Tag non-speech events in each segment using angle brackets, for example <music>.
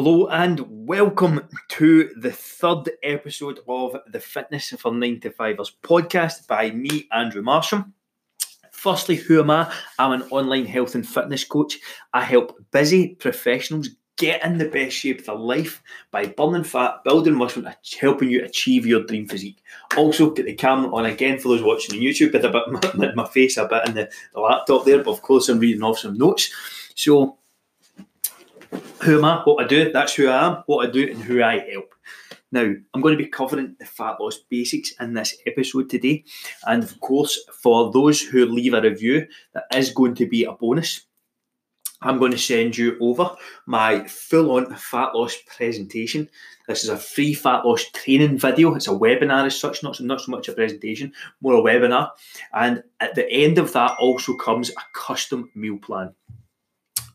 Hello and welcome to the third episode of the Fitness for 9 to 5ers podcast by me, Andrew Marsham. Firstly, who am I? I'm an online health and fitness coach. I help busy professionals get in the best shape of their life by burning fat, building muscle, and helping you achieve your dream physique. Also, get the camera on again for those watching on YouTube bit <laughs> my, my face a bit in the, the laptop there, but of course I'm reading off some notes. So who am I? What I do? That's who I am. What I do and who I help. Now, I'm going to be covering the fat loss basics in this episode today. And of course, for those who leave a review, that is going to be a bonus. I'm going to send you over my full on fat loss presentation. This is a free fat loss training video. It's a webinar as such, not so, not so much a presentation, more a webinar. And at the end of that also comes a custom meal plan.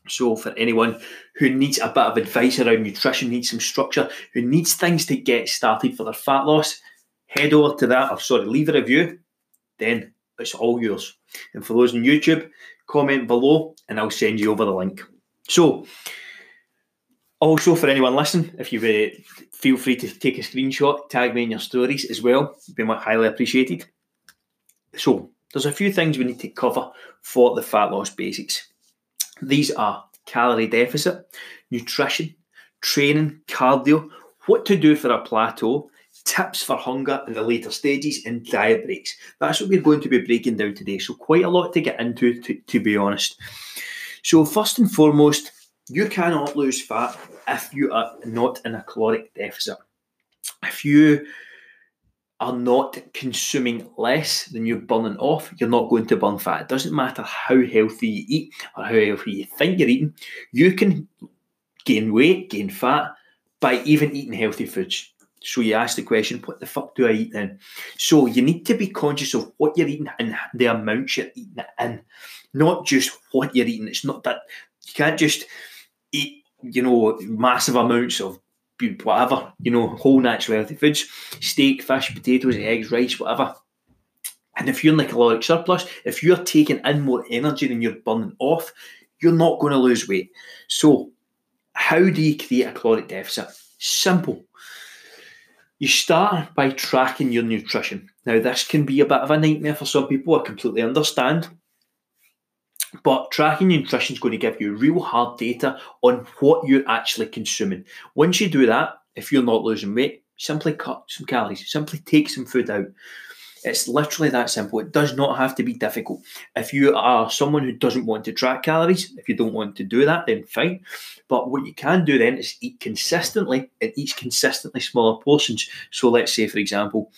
So, for anyone who needs a bit of advice around nutrition, needs some structure, who needs things to get started for their fat loss, head over to that, or sorry, leave a review, then it's all yours. And for those on YouTube, comment below and I'll send you over the link. So, also for anyone listening, if you uh, feel free to take a screenshot, tag me in your stories as well, It'd be highly appreciated. So, there's a few things we need to cover for the fat loss basics. These are calorie deficit, nutrition, training, cardio, what to do for a plateau, tips for hunger in the later stages, and diet breaks. That's what we're going to be breaking down today. So, quite a lot to get into, to, to be honest. So, first and foremost, you cannot lose fat if you are not in a caloric deficit. If you are not consuming less than you're burning off, you're not going to burn fat. It doesn't matter how healthy you eat or how healthy you think you're eating, you can gain weight, gain fat by even eating healthy foods. So you ask the question, what the fuck do I eat then? So you need to be conscious of what you're eating and the amount you're eating it in, not just what you're eating. It's not that you can't just eat, you know, massive amounts of whatever, you know, whole natural healthy foods, steak, fish, potatoes, eggs, rice, whatever. And if you're in the caloric surplus, if you're taking in more energy than you're burning off, you're not going to lose weight. So, how do you create a caloric deficit? Simple. You start by tracking your nutrition. Now, this can be a bit of a nightmare for some people, I completely understand. But tracking nutrition is going to give you real hard data on what you're actually consuming. Once you do that, if you're not losing weight, simply cut some calories, simply take some food out. It's literally that simple. It does not have to be difficult. If you are someone who doesn't want to track calories, if you don't want to do that, then fine. But what you can do then is eat consistently and eat consistently smaller portions. So let's say, for example,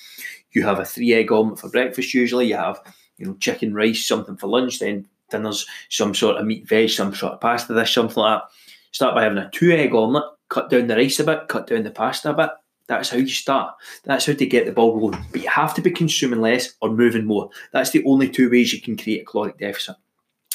you have a three egg omelette for breakfast usually, you have you know chicken, rice, something for lunch, then dinners, some sort of meat, veg, some sort of pasta dish, something like that. Start by having a two egg omelette, cut down the rice a bit, cut down the pasta a bit. That's how you start. That's how to get the ball rolling. But you have to be consuming less or moving more. That's the only two ways you can create a caloric deficit.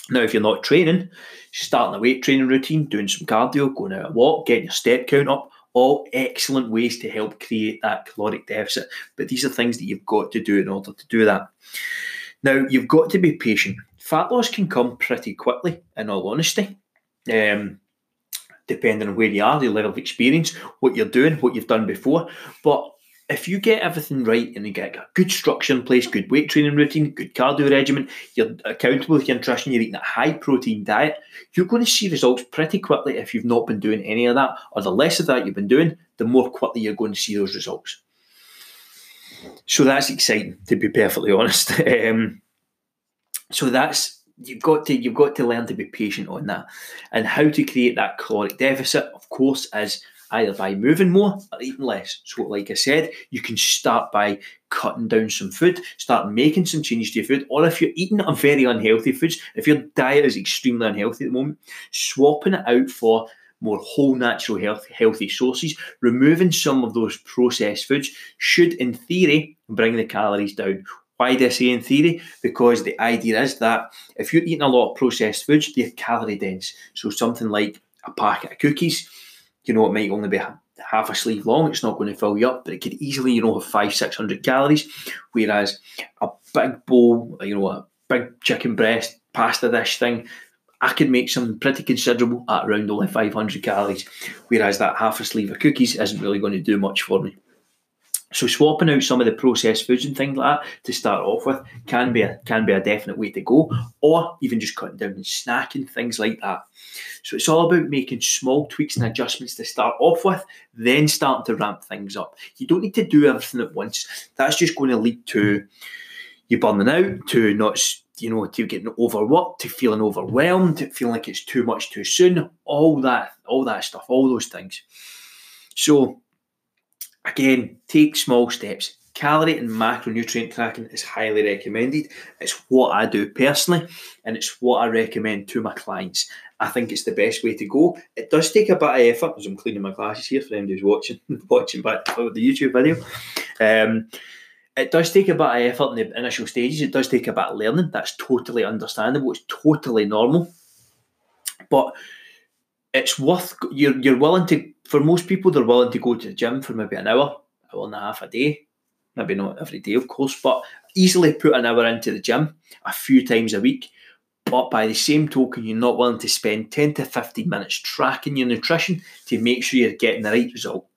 Now, if you're not training, starting a weight training routine, doing some cardio, going out a walk, getting your step count up, all excellent ways to help create that caloric deficit. But these are things that you've got to do in order to do that. Now, you've got to be patient fat loss can come pretty quickly, in all honesty. Um, depending on where you are, your level of experience, what you're doing, what you've done before. But if you get everything right and you get a good structure in place, good weight training routine, good cardio regimen, you're accountable with your nutrition, you're eating a high protein diet, you're going to see results pretty quickly if you've not been doing any of that. Or the less of that you've been doing, the more quickly you're going to see those results. So that's exciting, to be perfectly honest. <laughs> Um, so that's you've got to you've got to learn to be patient on that, and how to create that caloric deficit. Of course, is either by moving more or eating less. So, like I said, you can start by cutting down some food, start making some changes to your food, or if you're eating a very unhealthy foods, if your diet is extremely unhealthy at the moment, swapping it out for more whole natural health, healthy sources, removing some of those processed foods should, in theory, bring the calories down. Why do I say in theory? Because the idea is that if you're eating a lot of processed foods, they're calorie dense. So something like a packet of cookies, you know, it might only be half a sleeve long. It's not going to fill you up, but it could easily, you know, have five, six hundred calories. Whereas a big bowl, you know, a big chicken breast pasta dish thing, I could make something pretty considerable at around only 500 calories, whereas that half a sleeve of cookies isn't really going to do much for me. So swapping out some of the processed foods and things like that to start off with can be a can be a definite way to go, or even just cutting down and snacking things like that. So it's all about making small tweaks and adjustments to start off with, then starting to ramp things up. You don't need to do everything at once. That's just going to lead to you burning out, to not you know, to getting overworked, to feeling overwhelmed, to feeling like it's too much too soon, all that, all that stuff, all those things. So Again, take small steps. Calorie and macronutrient tracking is highly recommended. It's what I do personally, and it's what I recommend to my clients. I think it's the best way to go. It does take a bit of effort, as I'm cleaning my glasses here for anybody who's watching <laughs> watching back the YouTube video. Um, it does take a bit of effort in the initial stages. It does take a bit of learning. That's totally understandable. It's totally normal. But it's worth you're you're willing to for most people they're willing to go to the gym for maybe an hour, hour and a half a day. Maybe not every day, of course, but easily put an hour into the gym a few times a week. But by the same token, you're not willing to spend 10 to 15 minutes tracking your nutrition to make sure you're getting the right result.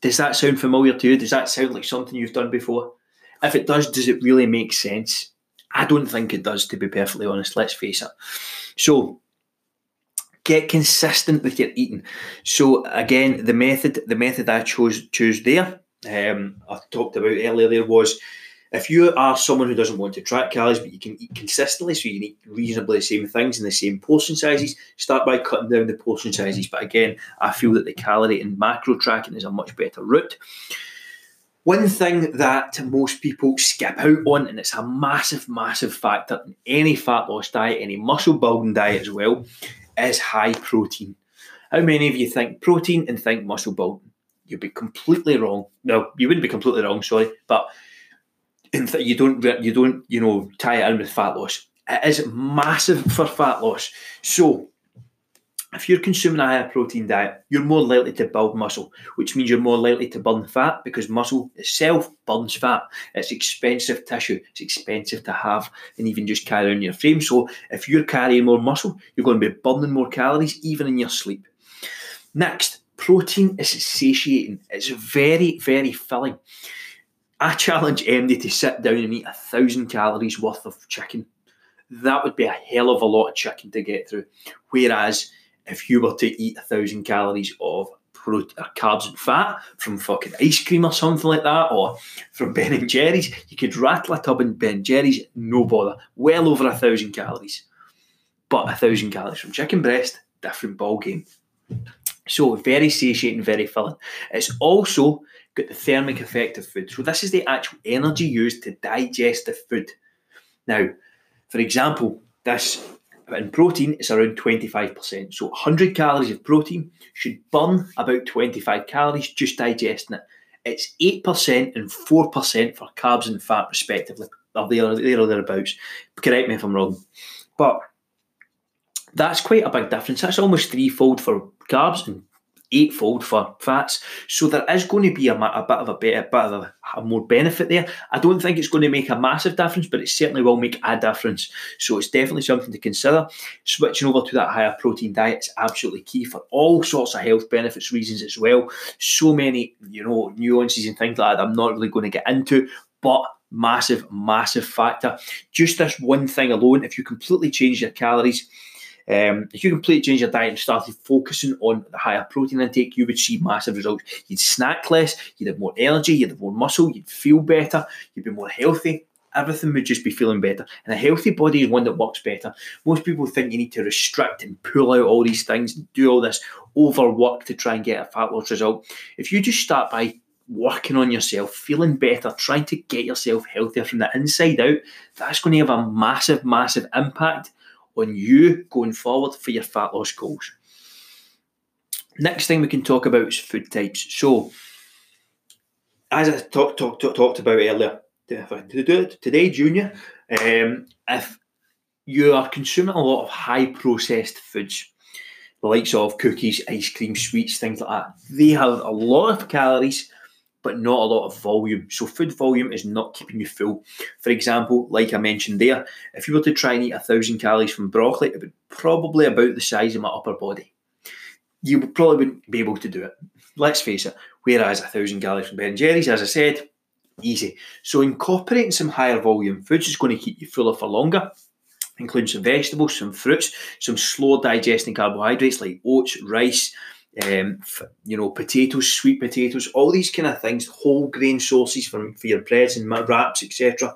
Does that sound familiar to you? Does that sound like something you've done before? If it does, does it really make sense? I don't think it does, to be perfectly honest. Let's face it. So, get consistent with your eating. So again, the method the method I chose choose there, um, I talked about earlier there was if you are someone who doesn't want to track calories but you can eat consistently, so you can eat reasonably the same things in the same portion sizes, start by cutting down the portion sizes. But again, I feel that the calorie and macro tracking is a much better route. One thing that most people skip out on, and it's a massive, massive factor in any fat loss diet, any muscle building diet as well, is high protein. How many of you think protein and think muscle building? You'd be completely wrong. No, you wouldn't be completely wrong. Sorry, but you don't you don't you know tie it in with fat loss. It is massive for fat loss. So if you're consuming a higher protein diet, you're more likely to build muscle, which means you're more likely to burn fat because muscle itself burns fat. It's expensive tissue, it's expensive to have and even just carry on your frame. So if you're carrying more muscle, you're going to be burning more calories even in your sleep. Next, protein is satiating, it's very, very filling. I challenge MD to sit down and eat a thousand calories worth of chicken. That would be a hell of a lot of chicken to get through. Whereas if you were to eat a thousand calories of protein, uh, carbs and fat from fucking ice cream or something like that, or from Ben and Jerry's, you could rattle a tub in Ben and Jerry's, no bother. Well over a thousand calories. But a thousand calories from chicken breast, different ball game. So very satiating, very filling. It's also got the thermic effect of food. So this is the actual energy used to digest the food. Now, for example, this in protein, it's around 25%. So 100 calories of protein should burn about 25 calories just digesting it. It's 8% and 4% for carbs and fat, respectively. Or there, or thereabouts. Correct me if I'm wrong. But that's quite a big difference. That's almost threefold for carbs and eightfold for fats. So there is going to be a, a bit of a better, bit of a, a, more benefit there. I don't think it's going to make a massive difference, but it certainly will make a difference. So it's definitely something to consider. Switching over to that higher protein diet is absolutely key for all sorts of health benefits reasons as well. So many, you know, nuances and things like that I'm not really going to get into, but massive, massive factor. Just this one thing alone, if you completely change your calories, um, if you completely change your diet and started focusing on the higher protein intake, you would see massive results. You'd snack less, you'd have more energy, you'd have more muscle, you'd feel better, you'd be more healthy. Everything would just be feeling better. And a healthy body is one that works better. Most people think you need to restrict and pull out all these things and do all this overwork to try and get a fat loss result. If you just start by working on yourself, feeling better, trying to get yourself healthier from the inside out, that's going to have a massive, massive impact on you going forward for your fat loss goals. Next thing we can talk about is food types. So, as I talk, talk, talk, talked about earlier, today, Junior, um, if you are consuming a lot of high processed foods, the likes of cookies, ice cream, sweets, things like that, they have a lot of calories, but not a lot of volume. So food volume is not keeping you full. For example, like I mentioned there, if you were to try and eat a thousand calories from broccoli, it would probably about the size of my upper body. You probably wouldn't be able to do it. Let's face it. Whereas a thousand calories from Ben and Jerry's, as I said, easy. So incorporating some higher volume foods is going to keep you fuller for longer including some vegetables, some fruits, some slow digesting carbohydrates like oats, rice, um, you know, potatoes, sweet potatoes, all these kind of things, whole grain sources for, for your breads and wraps, etc.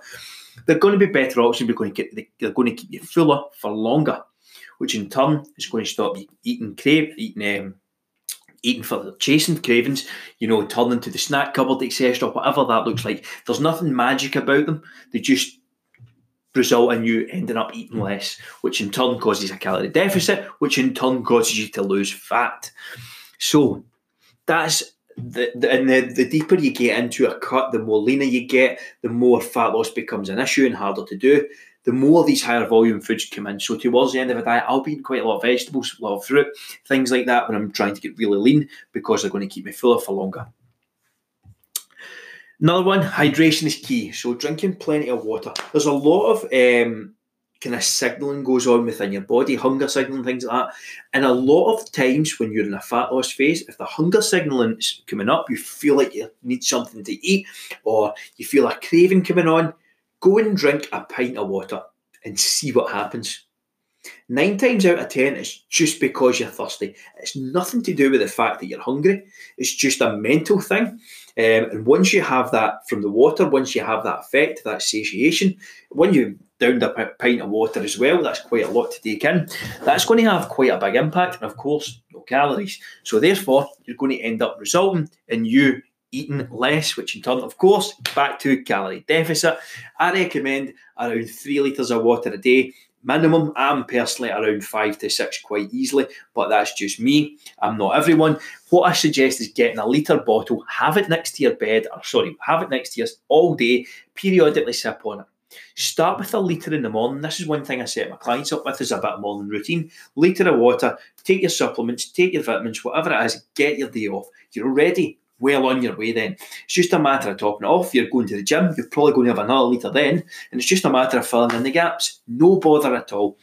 They're going to be better options because going to get, they're going to keep you fuller for longer, which in turn is going to stop you eating crave, eating um, eating for chasing cravings, you know, turning to the snack cupboard, etc., whatever that looks like. There's nothing magic about them. They just result in you ending up eating mm. less, which in turn causes a calorie deficit, which in turn causes you to lose fat. So that's the, the, and the, the deeper you get into a cut, the more leaner you get, the more fat loss becomes an issue and harder to do. The more these higher volume foods come in. So towards the end of a diet, I'll be eating quite a lot of vegetables, a lot of fruit, things like that when I'm trying to get really lean because they're going to keep me fuller for longer. Another one, hydration is key. So drinking plenty of water. There's a lot of um, kind of signaling goes on within your body, hunger signaling, things like that. And a lot of times when you're in a fat loss phase, if the hunger signaling is coming up, you feel like you need something to eat or you feel a craving coming on, go and drink a pint of water and see what happens. Nine times out of ten, it's just because you're thirsty. It's nothing to do with the fact that you're hungry. It's just a mental thing. Um, and once you have that from the water, once you have that effect, that satiation, when you downed a pint of water as well, that's quite a lot to take in. That's going to have quite a big impact, and of course, no calories. So therefore, you're going to end up resulting in you eating less, which in turn, of course, back to calorie deficit. I recommend around three litres of water a day minimum. I'm personally around five to six quite easily, but that's just me. I'm not everyone. What I suggest is getting a litre bottle, have it next to your bed, or sorry, have it next to you all day, periodically sip on it. Start with a litre in the morning. This is one thing I set my clients up with is a bit of morning routine. Litre of water, take your supplements, take your vitamins, whatever it is, get your day off. You're ready well on your way then. It's just a matter of topping it off. You're going to the gym, you're probably going to have another litre then, and it's just a matter of filling in the gaps. No bother at all.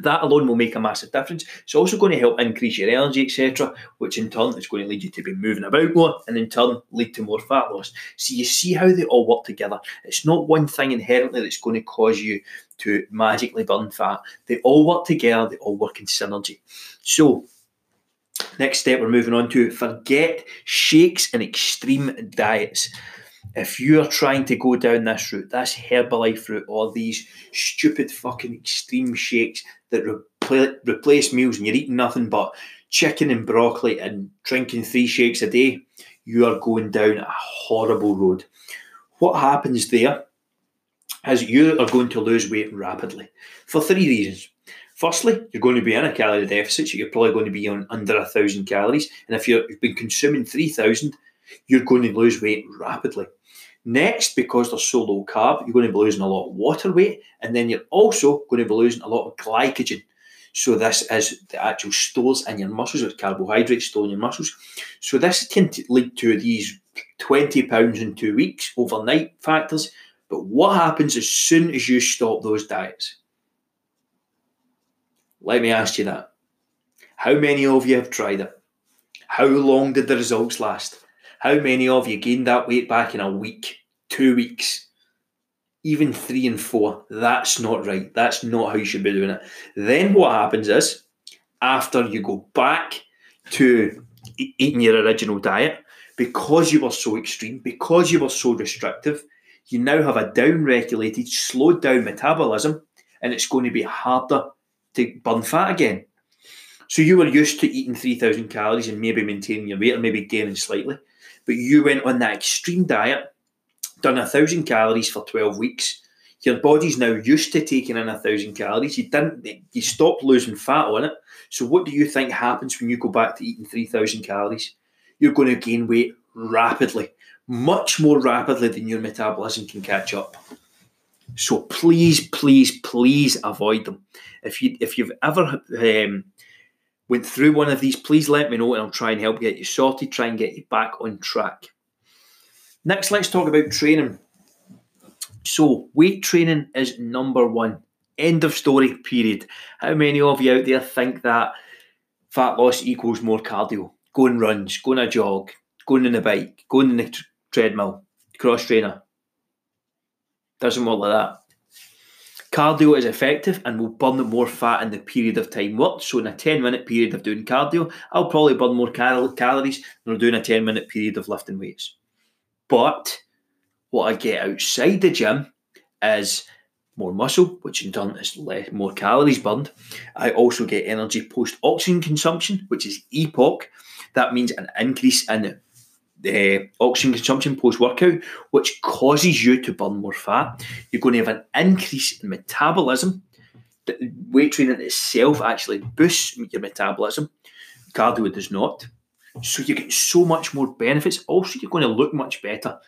That alone will make a massive difference. It's also going to help increase your energy, etc., which in turn is going to lead you to be moving about more and in turn lead to more fat loss. So you see how they all work together. It's not one thing inherently that's going to cause you to magically burn fat. They all work together, they all work in synergy. So Next step, we're moving on to forget shakes and extreme diets. If you're trying to go down this route, this Herbalife route, or these stupid fucking extreme shakes that repl- replace meals and you're eating nothing but chicken and broccoli and drinking three shakes a day, you are going down a horrible road. What happens there is you are going to lose weight rapidly for three reasons. Firstly, you're going to be in a calorie deficit, so you're probably going to be on under a thousand calories. And if you've been consuming three thousand, you're going to lose weight rapidly. Next, because they're so low carb, you're going to be losing a lot of water weight, and then you're also going to be losing a lot of glycogen. So this is the actual stores in your muscles, it's carbohydrates stored in your muscles. So this can lead to these 20 pounds in two weeks overnight factors. But what happens as soon as you stop those diets? Let me ask you that. How many of you have tried it? How long did the results last? How many of you gained that weight back in a week, two weeks, even three and four? That's not right. That's not how you should be doing it. Then what happens is, after you go back to eating your original diet, because you were so extreme, because you were so restrictive, you now have a down regulated, slowed down metabolism, and it's going to be harder to burn fat again. So you were used to eating 3,000 calories and maybe maintaining your weight or maybe gaining slightly. But you went on that extreme diet, done 1,000 calories for 12 weeks. Your body's now used to taking in 1,000 calories. You didn't, you stopped losing fat on it. So what do you think happens when you go back to eating 3,000 calories? You're going to gain weight rapidly, much more rapidly than your metabolism can catch up. So please, please, please avoid them. If you if you've ever um, went through one of these, please let me know and I'll try and help get you sorted, try and get you back on track. Next, let's talk about training. So, weight training is number one. End of story, period. How many of you out there think that fat loss equals more cardio? Going runs, going a jog, going on a bike, going on the t- treadmill, cross trainer. Doesn't work like that. Cardio is effective and will burn more fat in the period of time worked. So, in a 10 minute period of doing cardio, I'll probably burn more cal- calories than doing a 10 minute period of lifting weights. But what I get outside the gym is more muscle, which in turn is less, more calories burned. I also get energy post oxygen consumption, which is EPOC. That means an increase in the oxygen consumption post workout, which causes you to burn more fat. You're going to have an increase in metabolism. The weight training itself actually boosts your metabolism. Cardio does not. So you get so much more benefits. Also, you're going to look much better.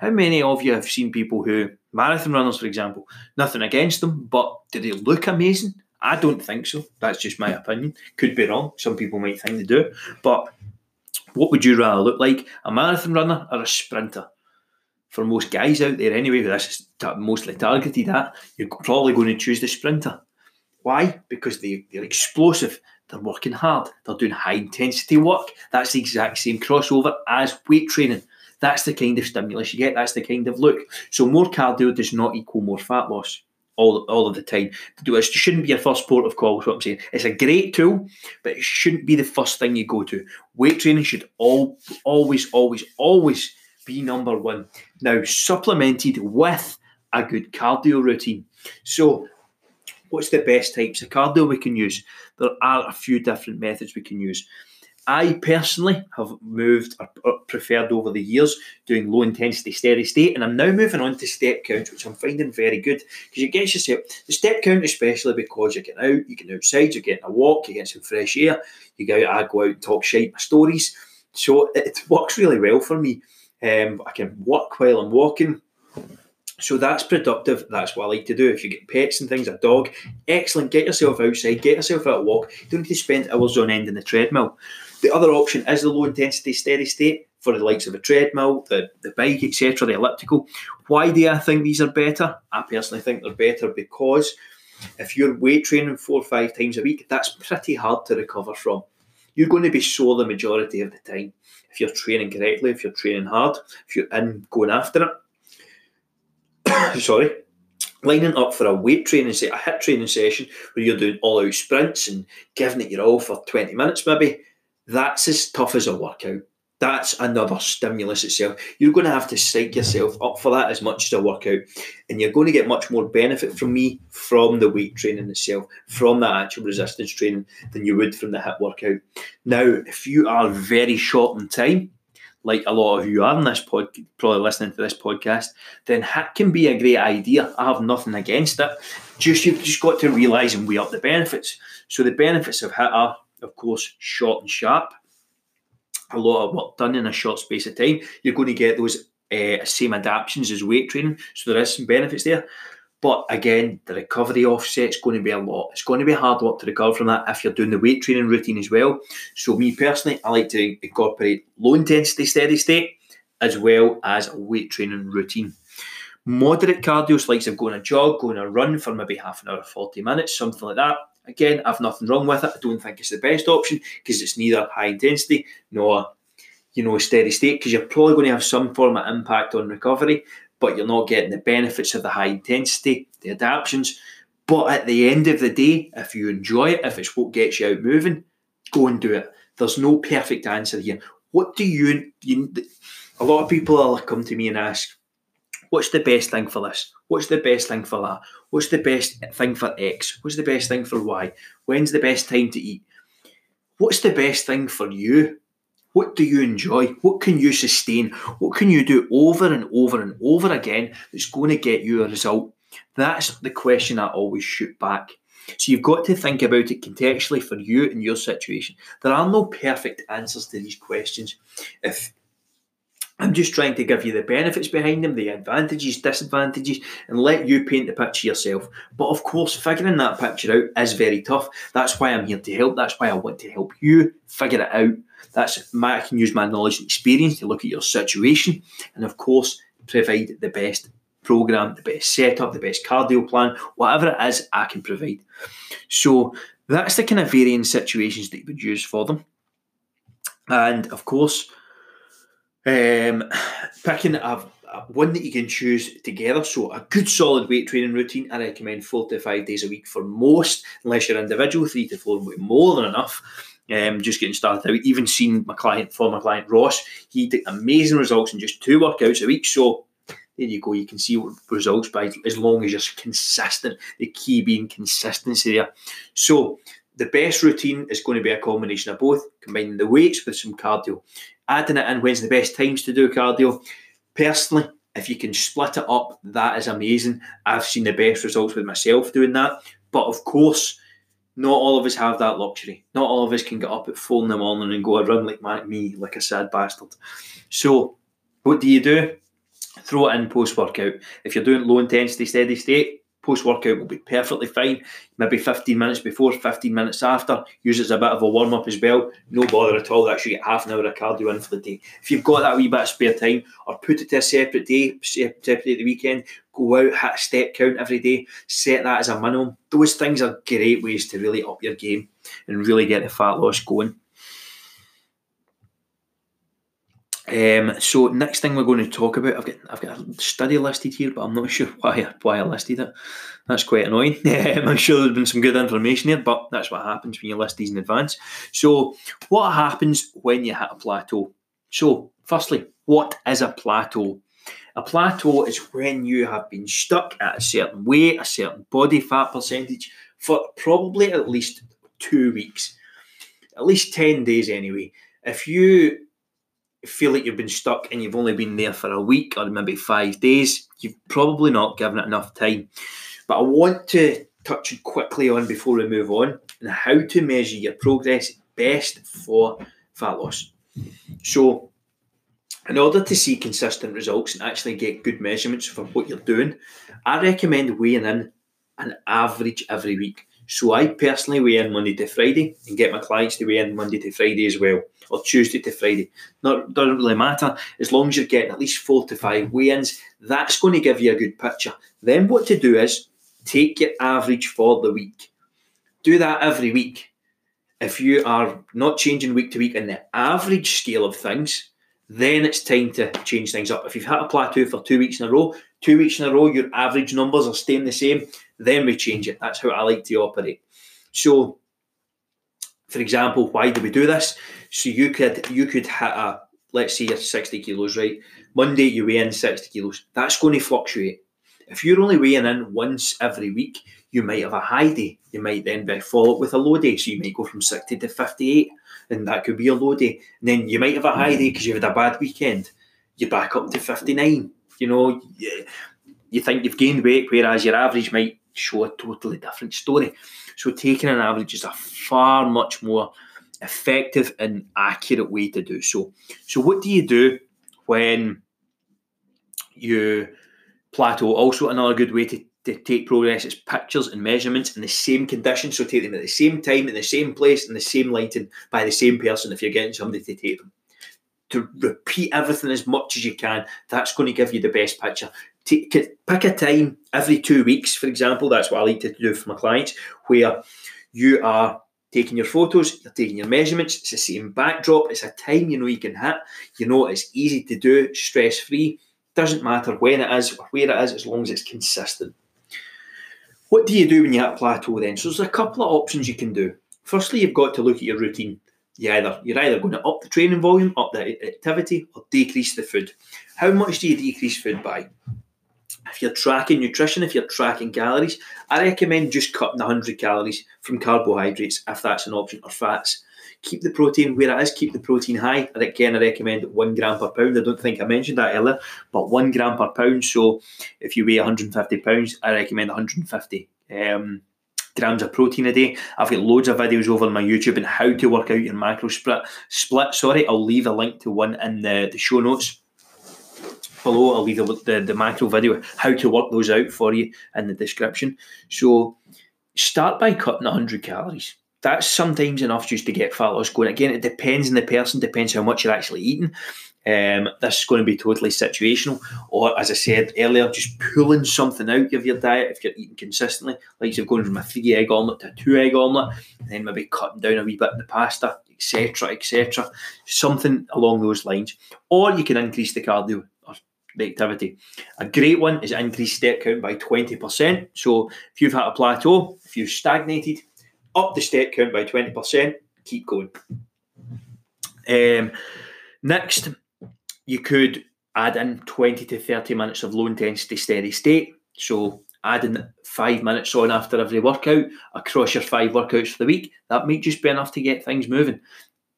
How many of you have seen people who, marathon runners, for example, nothing against them, but do they look amazing? I don't think so. That's just my opinion. Could be wrong. Some people might think they do. But what would you rather look like? A marathon runner or a sprinter? For most guys out there, anyway, that's mostly targeted at, you're probably going to choose the sprinter. Why? Because they, they're explosive, they're working hard, they're doing high intensity work. That's the exact same crossover as weight training. That's the kind of stimulus you get. That's the kind of look. So more cardio does not equal more fat loss all, all of the time. To do this. It shouldn't be your first port of call. Is what I'm saying. It's a great tool, but it shouldn't be the first thing you go to. Weight training should all always, always, always be number one. Now supplemented with a good cardio routine. So what's the best types of cardio we can use? There are a few different methods we can use. I personally have moved or preferred over the years doing low intensity steady state, and I'm now moving on to step count, which I'm finding very good because you get yourself the step count, especially because you're getting out, you get outside, you're getting a walk, you get some fresh air, you go out, I go out and talk shite my stories. So it works really well for me. Um, I can work while I'm walking. So that's productive. That's what I like to do. If you get pets and things, a dog, excellent. Get yourself outside, get yourself out a walk. You don't need to spend hours on end in the treadmill. The other option is the low intensity steady state for the likes of a treadmill, the, the bike, etc., the elliptical. Why do I think these are better? I personally think they're better because if you're weight training four or five times a week, that's pretty hard to recover from. You're going to be sore the majority of the time. If you're training correctly, if you're training hard, if you're in going after it. <coughs> Sorry, lining up for a weight training say a HIIT training session where you're doing all out sprints and giving it your all for 20 minutes maybe that's as tough as a workout. That's another stimulus itself. You're going to have to psych yourself up for that as much as a workout, and you're going to get much more benefit from me from the weight training itself, from that actual resistance training, than you would from the HIIT workout. Now, if you are very short in time, like a lot of you are in this pod, probably listening to this podcast, then HIIT can be a great idea. I have nothing against it. Just you've just got to realise and weigh up the benefits. So the benefits of HIIT are of course, short and sharp. A lot of work done in a short space of time. You're going to get those uh, same adaptations as weight training, so there is some benefits there. But again, the recovery offset is going to be a lot. It's going to be hard work to recover from that if you're doing the weight training routine as well. So, me personally, I like to incorporate low intensity steady state as well as a weight training routine. Moderate cardio, so like of going a jog, going a run for maybe half an hour, 40 minutes, something like that. Again, I've nothing wrong with it. I don't think it's the best option because it's neither high intensity nor you know steady state because you're probably going to have some form of impact on recovery, but you're not getting the benefits of the high intensity, the adaptations. But at the end of the day, if you enjoy it, if it's what gets you out moving, go and do it. There's no perfect answer here. What do you, you a lot of people come to me and ask, what's the best thing for this? What's the best thing for that? What's the best thing for X? What's the best thing for Y? When's the best time to eat? What's the best thing for you? What do you enjoy? What can you sustain? What can you do over and over and over again that's going to get you a result? That's the question I always shoot back. So you've got to think about it contextually for you and your situation. There are no perfect answers to these questions. If I'm just trying to give you the benefits behind them, the advantages, disadvantages, and let you paint the picture yourself. But of course, figuring that picture out is very tough. That's why I'm here to help. That's why I want to help you figure it out. That's my, I can use my knowledge and experience to look at your situation, and of course, provide the best program, the best setup, the best cardio plan, whatever it is, I can provide. So that's the kind of varying situations that you would use for them. And of course, um, picking a, one that you can choose together. So a good solid weight training routine. I recommend four to five days a week for most, unless you're individual. Three to four would be more than enough. Um, just getting started out. Even seen my client, former client Ross, he did amazing results in just two workouts a week. So there you go. You can see results by as long as you're consistent. The key being consistency there. So the best routine is going to be a combination of both, combining the weights with some cardio adding it in when's the best times to do cardio. Personally, if you can split it up, that is amazing. I've seen the best results with myself doing that. But of course, not all of us have that luxury. Not all of us can get up at four in the morning and go a run like me, like a sad bastard. So, what do you do? Throw it in post workout. If you're doing low intensity, steady state, post workout will be perfectly fine. Maybe 15 minutes before, 15 minutes after. Use it as a bit of a warm up as well. No bother at all. Actually, get half an hour of cardio in for the day. If you've got that wee bit of spare time, or put it to a separate day, separate the weekend. Go out, hit a step count every day. Set that as a minimum. Those things are great ways to really up your game and really get the fat loss going. Um, so next thing we're going to talk about, I've got I've got a study listed here, but I'm not <laughs> sure why why I listed it. That's quite annoying. <laughs> Um, I'm sure there's been some good information here, but that's what happens when you list these in advance. So what happens when you hit a plateau? So firstly, what is a plateau? A plateau is when you have been stuck at a certain weight, a certain body fat percentage for probably at least two weeks, at least 10 days anyway. If you feel like you've been stuck and you've only been there for a week or maybe five days, you've probably not given it enough time. But I want to touch quickly on before we move on and how to measure your progress best for fat loss. So, in order to see consistent results and actually get good measurements for what you're doing, I recommend weighing in an average every week. So I personally weigh in Monday to Friday and get my clients to weigh in Monday to Friday as well, or Tuesday to Friday. Not doesn't really matter as long as you're getting at least four to five weigh-ins. That's going to give you a good picture. Then what to do is take your average for the week. Do that every week. If you are not changing week to week in the average scale of things, then it's time to change things up. If you've had a plateau for two weeks in a row, two weeks in a row, your average numbers are staying the same, then we change it. That's how I like to operate. So, for example, why do we do this? So you could you could hit a let's say you're 60 kilos, right? Monday you weigh in 60 kilos. That's going to fluctuate. If you're only weighing in once every week, you might have a high day. You might then follow up with a low day. So you might go from 60 to 58, and that could be a low day. And then you might have a high day because you had a bad weekend. You're back up to 59. You know, you think you've gained weight, whereas your average might show a totally different story. So taking an average is a far much more effective and accurate way to do so. So what do you do when you plateau? Also another good way to, to take progress is pictures and measurements in the same conditions. So take them at the same time, in the same place, in the same lighting by the same person if you're getting somebody to take them. To repeat everything as much as you can, that's going to give you the best picture take, pick a time every two weeks, for example. That's what I like to do for my clients, where you are taking your photos, you're taking your measurements. It's the same backdrop. It's a time you know you can hit. You know it's easy to do, stress free. Doesn't matter when it is or where it is, as long as it's consistent. What do you do when you hit a plateau then? So there's a couple of options you can do. Firstly, you've got to look at your routine. You either you're either going to up the training volume, up the activity, or decrease the food. How much do you decrease food by? If you're tracking nutrition, if you're tracking calories, I recommend just cutting 100 calories from carbohydrates if that's an option, or fats. Keep the protein where it is, keep the protein high. And again, I recommend one gram per pound. I don't think I mentioned that earlier, but one gram per pound. So if you weigh 150 pounds, I recommend 150 um, grams of protein a day. I've got loads of videos over on my YouTube on how to work out your macro split. Split, sorry, I'll leave a link to one in the, the show notes below. I'll leave the, the, the macro video, how to work those out for you in the description. So start by cutting 100 calories. That's sometimes enough just to get fat loss going. Again, it depends on the person, depends how much you're actually eating. Um, this is going to be totally situational. Or, as I said earlier, just pulling something out of your diet if you're eating consistently, like you're going from a three egg omelette to a two egg omelette, and then maybe cutting down a wee bit of the pasta, etc., etc. Something along those lines. Or you can increase the cardio activity. A great one is increase step count by 20%. So if you've had a plateau, if you've stagnated, up the step count by 20%, keep going. Um, next, you could add in 20 to 30 minutes of low intensity steady state. So adding five minutes on after every workout across your five workouts for the week, that might just be enough to get things moving.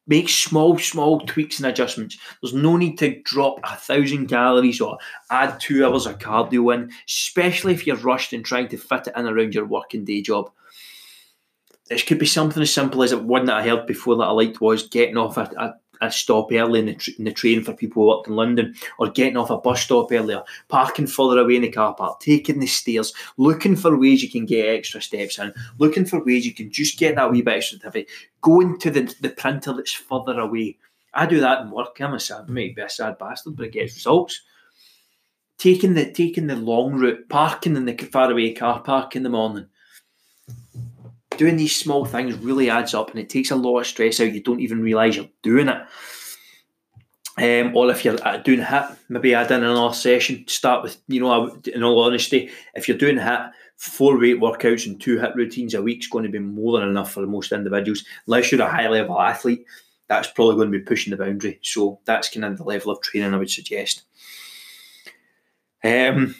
Make small, small tweaks and adjustments. There's no need to drop a thousand calories or add two hours of cardio in, especially if you're rushed and trying to fit it in around your working day job. This could be something as simple as one that I heard before that I liked was getting off a, a a stop early in the, in the train for people who work in London, or getting off a bus stop earlier, parking further away in the car park, taking the stairs, looking for ways you can get extra steps in, looking for ways you can just get that wee bit extra activity, going to the, the printer that's further away. I do that in work. I'm a sad, maybe a sad bastard, but it gets results. Taking the taking the long route, parking in the far away car park in the morning, doing these small things really adds up and it takes a lot of stress out. You don't even realise you're doing it. Um, or if you're doing HIIT, maybe add in another session. Start with, you know, in all honesty, if you're doing HIIT, four weight workouts and two HIIT routines a week is going to be more than enough for most individuals. Unless you're a high level athlete, that's probably going to be pushing the boundary. So that's kind of the level of training I would suggest. Um,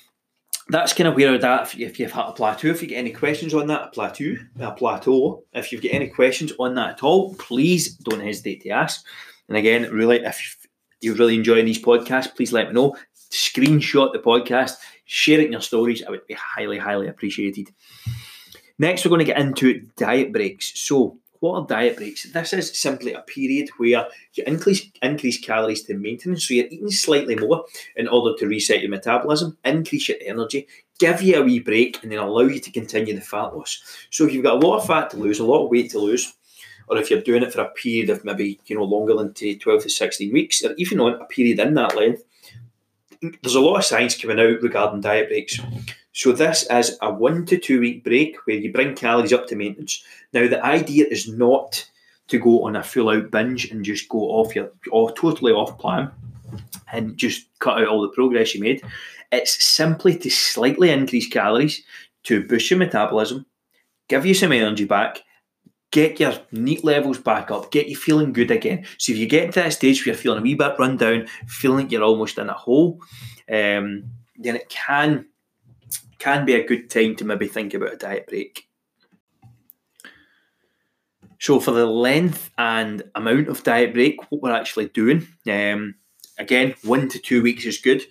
that's kind of where I'd at if, if you've had a plateau. If you get any questions on that, a plateau, a plateau. If you've got any questions on that at all, please don't hesitate to ask. And again, really, if you're really enjoying these podcasts, please let me know. Screenshot the podcast, share it in your stories. I would be highly, highly appreciated. Next, we're going to get into diet breaks. So, what are diet breaks? This is simply a period where you increase increase calories to maintenance, so you're eating slightly more in order to reset your metabolism, increase your energy, give you a wee break, and then allow you to continue the fat loss. So if you've got a lot of fat to lose, a lot of weight to lose, or if you're doing it for a period of maybe you know longer than 12 to 16 weeks, or even on a period in that length, there's a lot of science coming out regarding diet breaks. So this is a one to two week break where you bring calories up to maintenance. Now the idea is not to go on a full out binge and just go off your or totally off plan and just cut out all the progress you made. It's simply to slightly increase calories to boost your metabolism, give you some energy back, get your NEAT levels back up, get you feeling good again. So if you get to that stage where you're feeling a wee bit run down, feeling like you're almost in a hole, um, then it can can be a good time to maybe think about a diet break. So, for the length and amount of diet break, what we're actually doing, um, again, one to two weeks is good.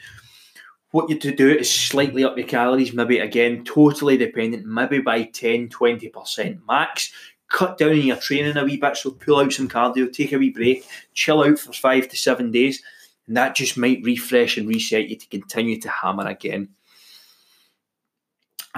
What you to do is slightly up your calories, maybe again, totally dependent, maybe by 10 20% max. Cut down on your training a wee bit, so pull out some cardio, take a wee break, chill out for five to seven days, and that just might refresh and reset you to continue to hammer again.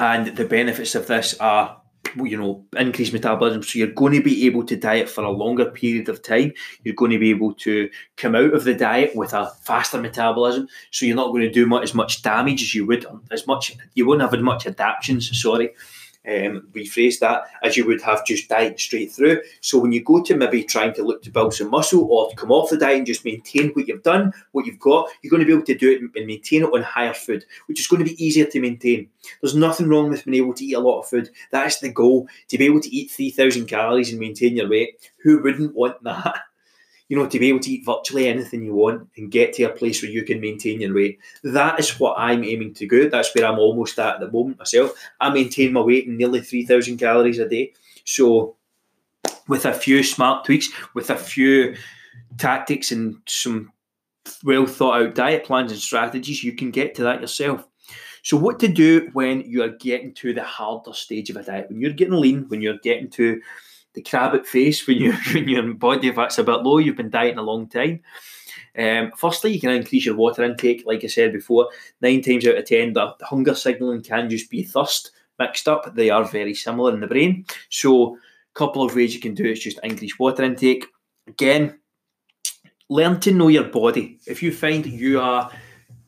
And the benefits of this are you know, increased metabolism. So you're going to be able to diet for a longer period of time. You're going to be able to come out of the diet with a faster metabolism. So you're not going to do much as much damage as you would as much. You won't have as much adaptions. Sorry, um, rephrase that as you would have just diet straight through. So when you go to maybe trying to look to build some muscle or to come off the diet and just maintain what you've done, what you've got, you're going to be able to do it and maintain it on higher food, which is going to be easier to maintain. There's nothing wrong with being able to eat a lot of food. That's the goal to be able to eat 3,000 calories and maintain your weight. Who wouldn't want that? <laughs> you know, to be able to eat virtually anything you want and get to a place where you can maintain your weight. That is what I'm aiming to do. That's where I'm almost at at the moment myself. I maintain my weight in nearly 3,000 calories a day. So, with a few smart tweaks, with a few tactics and some well thought out diet plans and strategies, you can get to that yourself. So, what to do when you are getting to the harder stage of a diet? When you're getting lean, when you're getting to the crabbit face when <laughs> you when your body fat's a bit low. You've been dieting a long time. Um, firstly, you can increase your water intake. Like I said before, nine times out of ten, the hunger signaling can just be thirst mixed up. They are very similar in the brain. So, a couple of ways you can do it is just increase water intake. Again, learn to know your body. If you find you are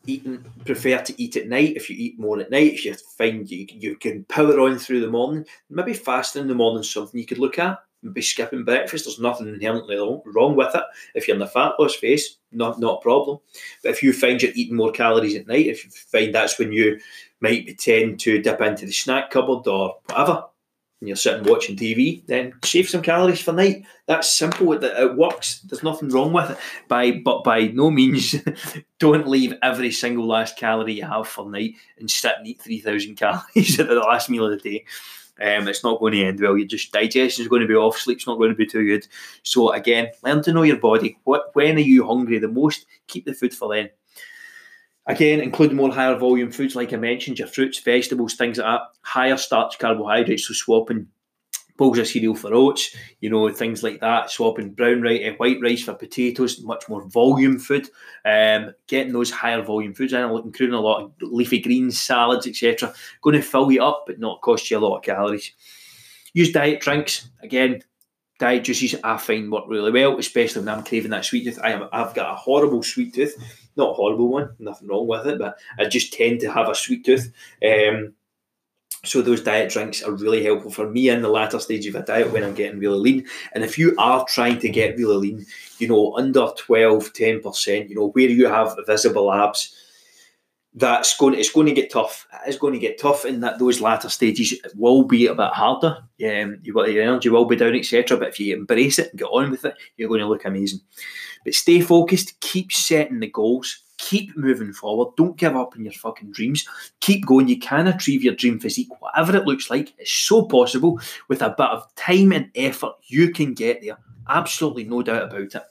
eating prefer to eat at night. If you eat more at night if you find you, you can power on through the morning maybe fasting in the morning something you could look at. Maybe skipping breakfast there's nothing inherently wrong with it. If you're in the fat loss phase not not a problem. But if you find you're eating more calories at night if you find that's when you might tend to dip into the snack cupboard or whatever and you're sitting watching TV, then save some calories for night. That's simple. It, it works. There's nothing wrong with it. By but by no means, <laughs> don't leave every single last calorie you have for night and sit and eat three thousand <laughs> calories at the last meal of the day. Um, it's not going to end well. Your just digestion is going to be off. Sleep's not going to be too good. So again, learn to know your body. What when are you hungry the most? Keep the food for then. Again, include more higher volume foods, like I mentioned, your fruits, vegetables, things like that. Higher starch carbohydrates, so swapping bowls of cereal for oats, you know, things like that. Swapping brown rice, uh, white rice for potatoes, much more volume food. Um, getting those higher volume foods in, including a lot of leafy greens, salads, etc. Going to fill you up, but not cost you a lot of calories. Use diet drinks. Again, diet juices I find work really well, especially when I'm craving that sweet tooth. I have, I've got a horrible sweet tooth, not a horrible one, nothing wrong with it, but I just tend to have a sweet tooth. Um, so those diet drinks are really helpful for me in the latter stage of a diet when I'm getting really lean. And if you are trying to get really lean, you know, under 12, 10%, you know, where you have visible abs, that's going it's going to get tough. It's going to get tough in that those latter stages will be a bit harder. Um, you your energy will be down, etc. But if you embrace it and get on with it, you're going to look amazing. But stay focused, keep setting the goals, keep moving forward. Don't give up on your fucking dreams. Keep going. You can achieve your dream physique, whatever it looks like. It's so possible with a bit of time and effort. You can get there. Absolutely no doubt about it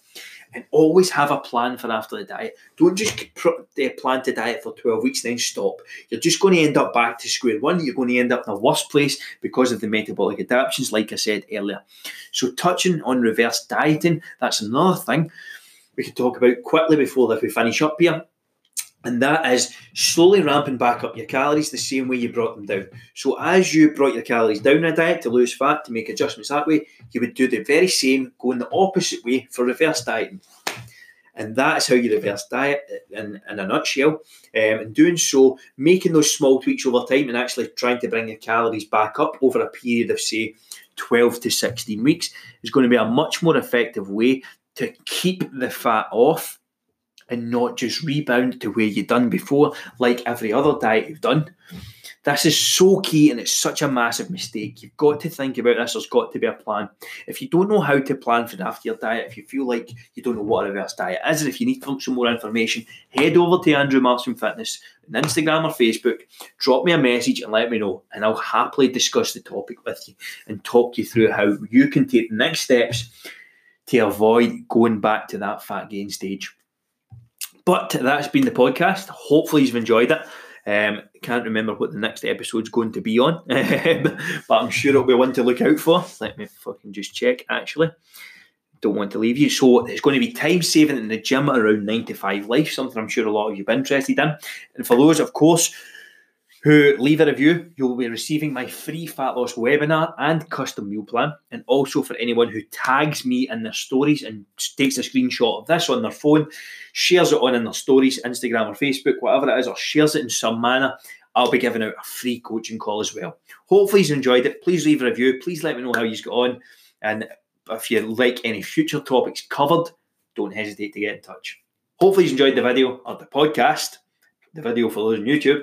and always have a plan for after the diet. Don't just uh, plan to diet for 12 weeks then stop. You're just going to end up back to square one. You're going to end up in a worse place because of the metabolic adaptations, like I said earlier. So, touching on reverse dieting, that's another thing we could talk about quickly before we finish up here and that is slowly ramping back up your calories the same way you brought them down. So, as you brought your calories down in a diet to lose fat, to make adjustments that way, you would do the very same, going the opposite way for reverse dieting. And that's how you reverse diet in, in a nutshell. Um, and doing so, making those small tweaks over time and actually trying to bring your calories back up over a period of, say, 12 to 16 weeks is going to be a much more effective way to keep the fat off and not just rebound to where you've done before, like every other diet you've done. This is so key and it's such a massive mistake. You've got to think about this. There's got to be a plan. If you don't know how to plan for after your diet, if you feel like you don't know what a reverse diet is, and if you need some more information, head over to Andrew Marsham Fitness on Instagram or Facebook, drop me a message and let me know, and I'll happily discuss the topic with you and talk you through how you can take the next steps to avoid going back to that fat gain stage. But that's been the podcast. Hopefully, you've enjoyed it. Um, can't remember what the next episode's going to be on, <laughs> but I'm sure it'll be one to look out for. Let me fucking just check. Actually, don't want to leave you. So it's going to be time saving in the gym around nine to five life. Something I'm sure a lot of you've been interested in. And for those, of course, who leave a review, you'll be receiving my free fat loss webinar and custom meal plan. And also for anyone who tags me in their stories and takes a screenshot of this on their phone, shares it on in their stories, Instagram or Facebook, whatever it is, or shares it in some manner, I'll be giving out a free coaching call as well. Hopefully, you've enjoyed it. Please leave a review. Please let me know how you've got on. And if you like any future topics covered, don't hesitate to get in touch. Hopefully, you've enjoyed the video or the podcast, the video for those on YouTube.